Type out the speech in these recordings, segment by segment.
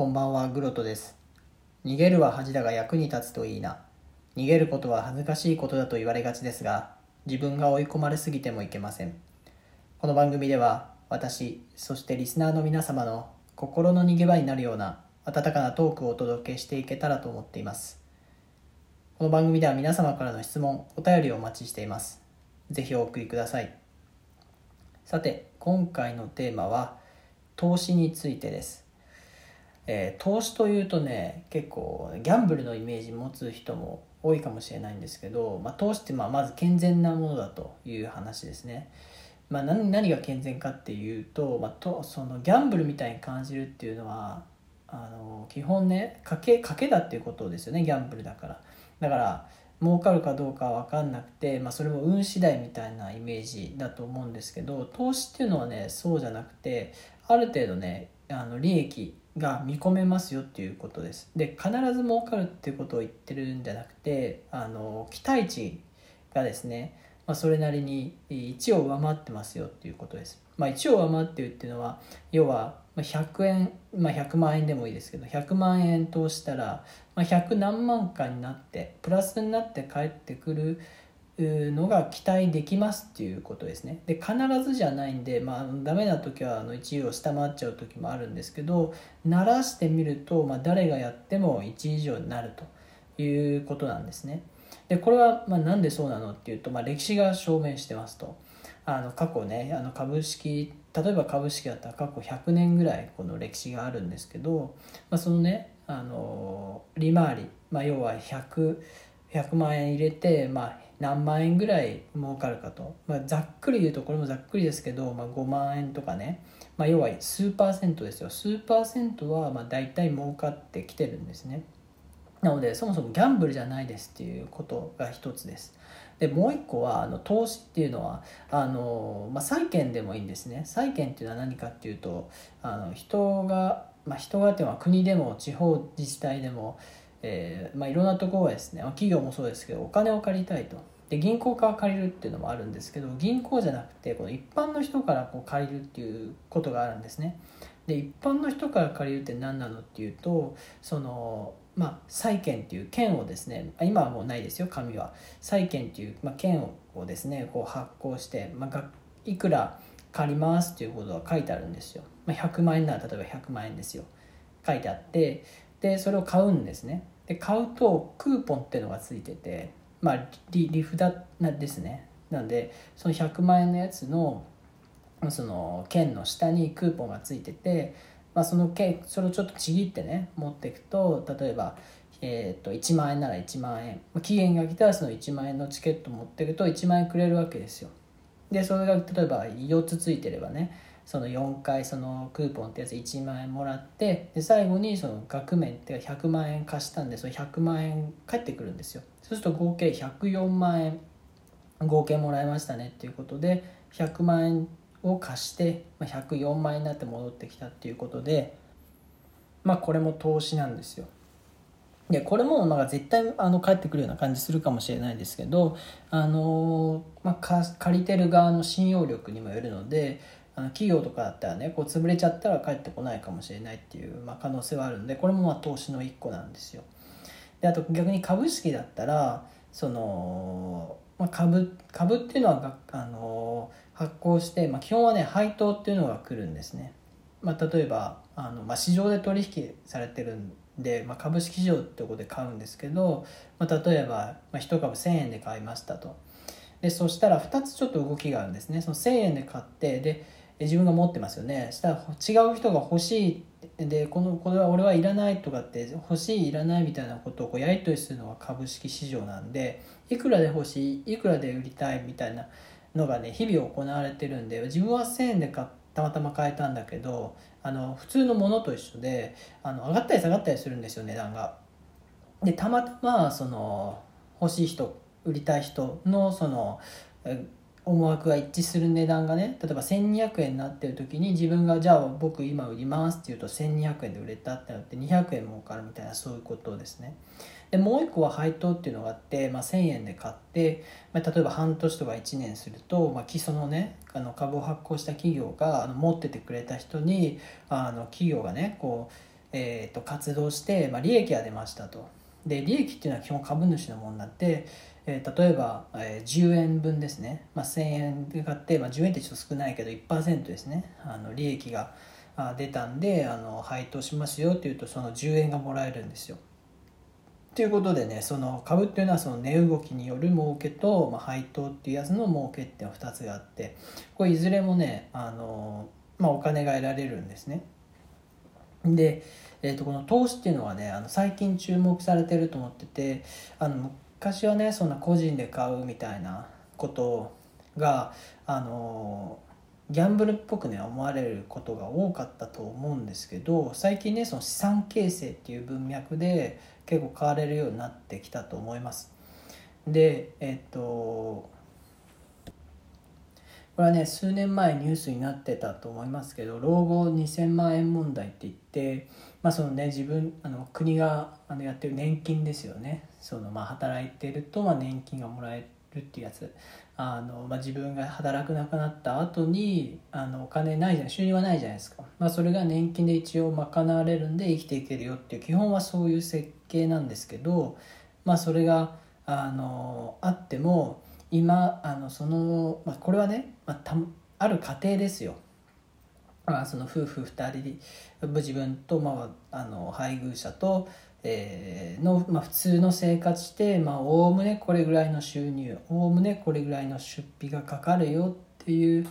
こんばんは、グロトです。逃げるは恥だが役に立つといいな。逃げることは恥ずかしいことだと言われがちですが、自分が追い込まれすぎてもいけません。この番組では、私、そしてリスナーの皆様の心の逃げ場になるような温かなトークをお届けしていけたらと思っています。この番組では皆様からの質問、お便りをお待ちしています。ぜひお送りください。さて、今回のテーマは、投資についてです。えー投資というとね結構ギャンブルのイメージ持つ人も多いかもしれないんですけど、まあ、投資ってまあまず健全なものだという話ですね。まあ、何何が健全かっていうと,、まあ、とそのギャンブルみたいに感じるっていうのはあの基本ね賭け賭けだっていうことですよねギャンブルだから。だから儲かるかどうかは分かんなくて、まあ、それも運次第みたいなイメージだと思うんですけど投資っていうのはねそうじゃなくてある程度ねあの利益が見込めますよっていうことです。で必ず儲かるっていうことを言ってるんじゃなくてあの期待値がですね、まあ、それなりに1を上回ってますよっていうことです、まあ、1を上回ってるっていうのは要はまあ100円、まあ、100万円でもいいですけど100万円投資したら、まあ、100何万かになってプラスになって帰ってくるのが期待できますっていうことですね。で必ずじゃないんで、まあ、ダメな時はあの1位を下回っちゃう時もあるんですけど慣らしてみると、まあ、誰がやっても1位以上になるということなんですね。でこれはまあなんでそうなのっていうと、まあ、歴史が証明してますと。あの過去ねあの株式例えば株式だったら過去100年ぐらいこの歴史があるんですけど、まあ、そのねあの利回り、まあ、要は100 100万円入れて、まあ、何万円ぐらい儲かるかと、まあ、ざっくり言うとこれもざっくりですけど、まあ、5万円とかね、まあ、要は数パーセントですよ。数パーセントはまあ大体儲かってきてるんですね。なのでそもそもギャンブルじゃないですっていうことが一つです。でもう一個はあの投資っていうのはあの、まあ、債券でもいいんですね。債券っていうのは何かっていうとあの人が、まあ、人がっていうのは国でも地方自治体でもえーまあ、いろんなところがですね、まあ、企業もそうですけどお金を借りたいと。で銀行から借りるっていうのもあるんですけど銀行じゃなくてこの一般の人からこう借りるっていうことがあるんですね。で一般の人から借りるって何なのっていうとそのまあ債券っていう券をですね今はもうないですよ紙は。債券っていう、まあ、券をですねこう発行して、まあ、いくら借りますっていうことが書いてあるんですよ、まあ、100万円なら例えば100万円ですよ。書いてあってでそれを買うんですね。で買うとクーポンっていうのがついててまあリリフだなですね。なんでその100万円のやつのその券の下にクーポンがついてて、まあ、その券それをちょっとちぎってね持っていくと例えば、えー、と1万円なら1万円。期限が来たらその1万円のチケット持っていくと1万円くれるわけですよ。でそれが例えば4つついてればねその4回そのクーポンってやつ1万円もらってで最後にその額面って100万円貸したんでその100万円返ってくるんですよ。そうすると合計104万円合計もらいましたねっていうことで100万円を貸して104万円になって戻ってきたっていうことでまあこれも投資なんですよ。でこれもまあ絶対あの返ってくるような感じするかもしれないですけど、あのまあ、借りてる側の信用力にもよるのであの企業とかだったらねこう潰れちゃったら帰ってこないかもしれないっていう、まあ、可能性はあるんでこれもまあ投資の一個なんですよ。であと逆に株式だったらその、まあ、株株っていうのはあの発行して、まあ、基本はね配当っていうのが来るんですね、まあ、例えばあの、まあ、市場で取引されてるんで、まあ、株式市場ってことで買うんですけど、まあ、例えば、まあ、1株1000円で買いましたと。でそしたら2つちょっと動きがあるんですね。その1000円で買ってで自分が持ってますよねしたら違う人が欲しいでこのこれは俺はいらないとかって欲しいいらないみたいなことをこうやり取りするのが株式市場なんでいくらで欲しいいくらで売りたいみたいなのがね日々行われてるんで自分は1000円で買たまたま買えたんだけどあの普通のものと一緒であの上がったり下がったりするんですよ値段が。でたまたまその欲しい人売りたい人のその思惑が一致する値段がね例えば1200円になってる時に自分がじゃあ僕今売りますって言うと1200円で売れたってなって200円儲かるみたいなそういうことですね。でもう一個は配当っていうのがあって、まあ、1000円で買って、まあ、例えば半年とか1年すると、まあ、基礎のねあの株を発行した企業があの持っててくれた人にあの企業がねこうえー、と活動して、まあ、利益が出ましたと。で利益っていうのは基本株主のものになって、えー、例えば、えー、10円分ですね、まあ、1000円で買って、まあ、10円ってちょっと少ないけど1%ですねあの利益が出たんであの配当しますよっていうとその10円がもらえるんですよ。ということでねその株っていうのはその値動きによる儲けと、まあ、配当っていうやつの儲けっていうのは2つがあってこれいずれもねあの、まあ、お金が得られるんですね。で、えー、とこの投資っていうのはねあの最近注目されてると思っててあの昔はねそんな個人で買うみたいなことがあのギャンブルっぽくね思われることが多かったと思うんですけど最近ねその資産形成っていう文脈で結構買われるようになってきたと思います。でえっとこれはね数年前ニュースになってたと思いますけど老後2000万円問題って言ってまあそのね自分あの国があのやってる年金ですよね。そのまあ働いてるとまあ年金がもらえるっていうやつ。あの、まあ、自分が働くなくなった後にあのお金ないじゃない収入はないじゃないですか、まあ、それが年金で一応賄われるんで生きていけるよっていう基本はそういう設計なんですけど、まあ、それがあのあっても今あのその、まあ、これはね、まあ、たある家庭ですよ。まあ、その夫婦2人自分と、まあ、あの配偶者と、えー、の、まあ、普通の生活しておおむねこれぐらいの収入おおむねこれぐらいの出費がかかるよっていう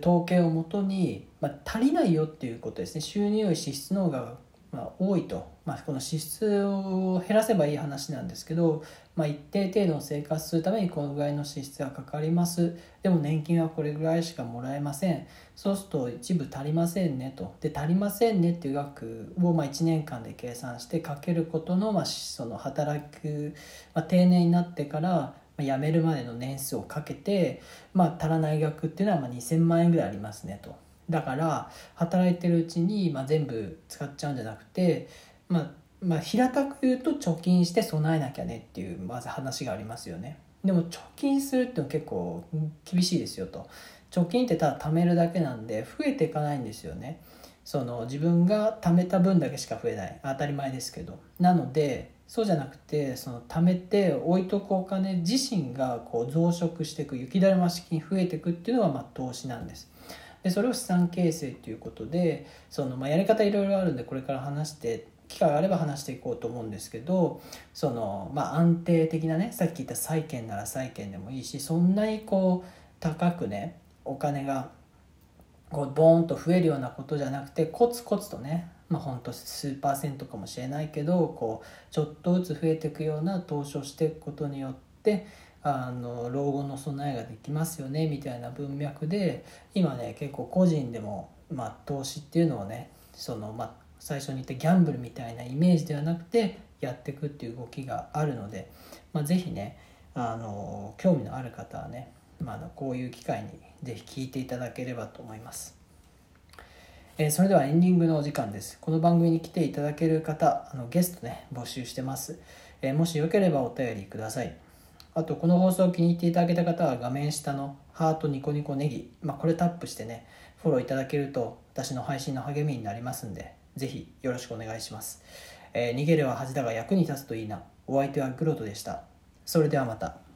統計をもとに、まあ、足りないよっていうことですね。収入より支出の方がまあ、多いと、まあ、この支出を減らせばいい話なんですけど、まあ、一定程度の生活するためにこのぐらいの支出がかかります。でも年金はこれぐらいしかもらえません。そうすると一部足りませんねと。で足りませんねっていう額をまあ1年間で計算してかけることの,、まあ、その働く、まあ、定年になってから辞めるまでの年数をかけて、まあ、足らない額っていうのはまあ2000万円ぐらいありますねと。だから働いてるうちに、まあ、全部使っちゃうんじゃなくて、まあ、まあ平たく言うと貯金して備えなきゃねっていうまず話がありますよね。でも貯金するっていうのは結構厳しいですよと。貯金ってただ貯めるだけなんで増えていかないんですよね。その自分が貯めた分だけしか増えない当たり前ですけどなのでそうじゃなくてその貯めて置いとくお金自身がこう増殖していく雪だるま式に増えていくっていうのがまあ投資なんです。でそれを資産形成ということでその、まあ、やり方いろいろあるんでこれから話して機会があれば話していこうと思うんですけどその、まあ、安定的なねさっき言った債券なら債券でもいいしそんなにこう高くねお金がこうボーンと増えるようなことじゃなくてコツコツとねまあほんと数パーセントかもしれないけどこうちょっとずつ増えていくような投資をしていくことによってあの老後の備えができますよねみたいな文脈で今ね結構個人でも、まあ、投資っていうのをねその、まあ、最初に言ったギャンブルみたいなイメージではなくてやっていくっていう動きがあるので、まあ、是非ねあの興味のある方はね、まあ、こういう機会に是非聞いていただければと思います。えそれではエンディングのお時間です。この番組に来ていただける方、あのゲストね、募集してます。えもしよければお便りください。あとこの放送を気に入っていただけた方は画面下のハートニコニコネギ、まあ、これタップしてねフォローいただけると私の配信の励みになりますんでぜひよろしくお願いします、えー、逃げるは恥だが役に立つといいな。お相手はグロトでした。それではまた。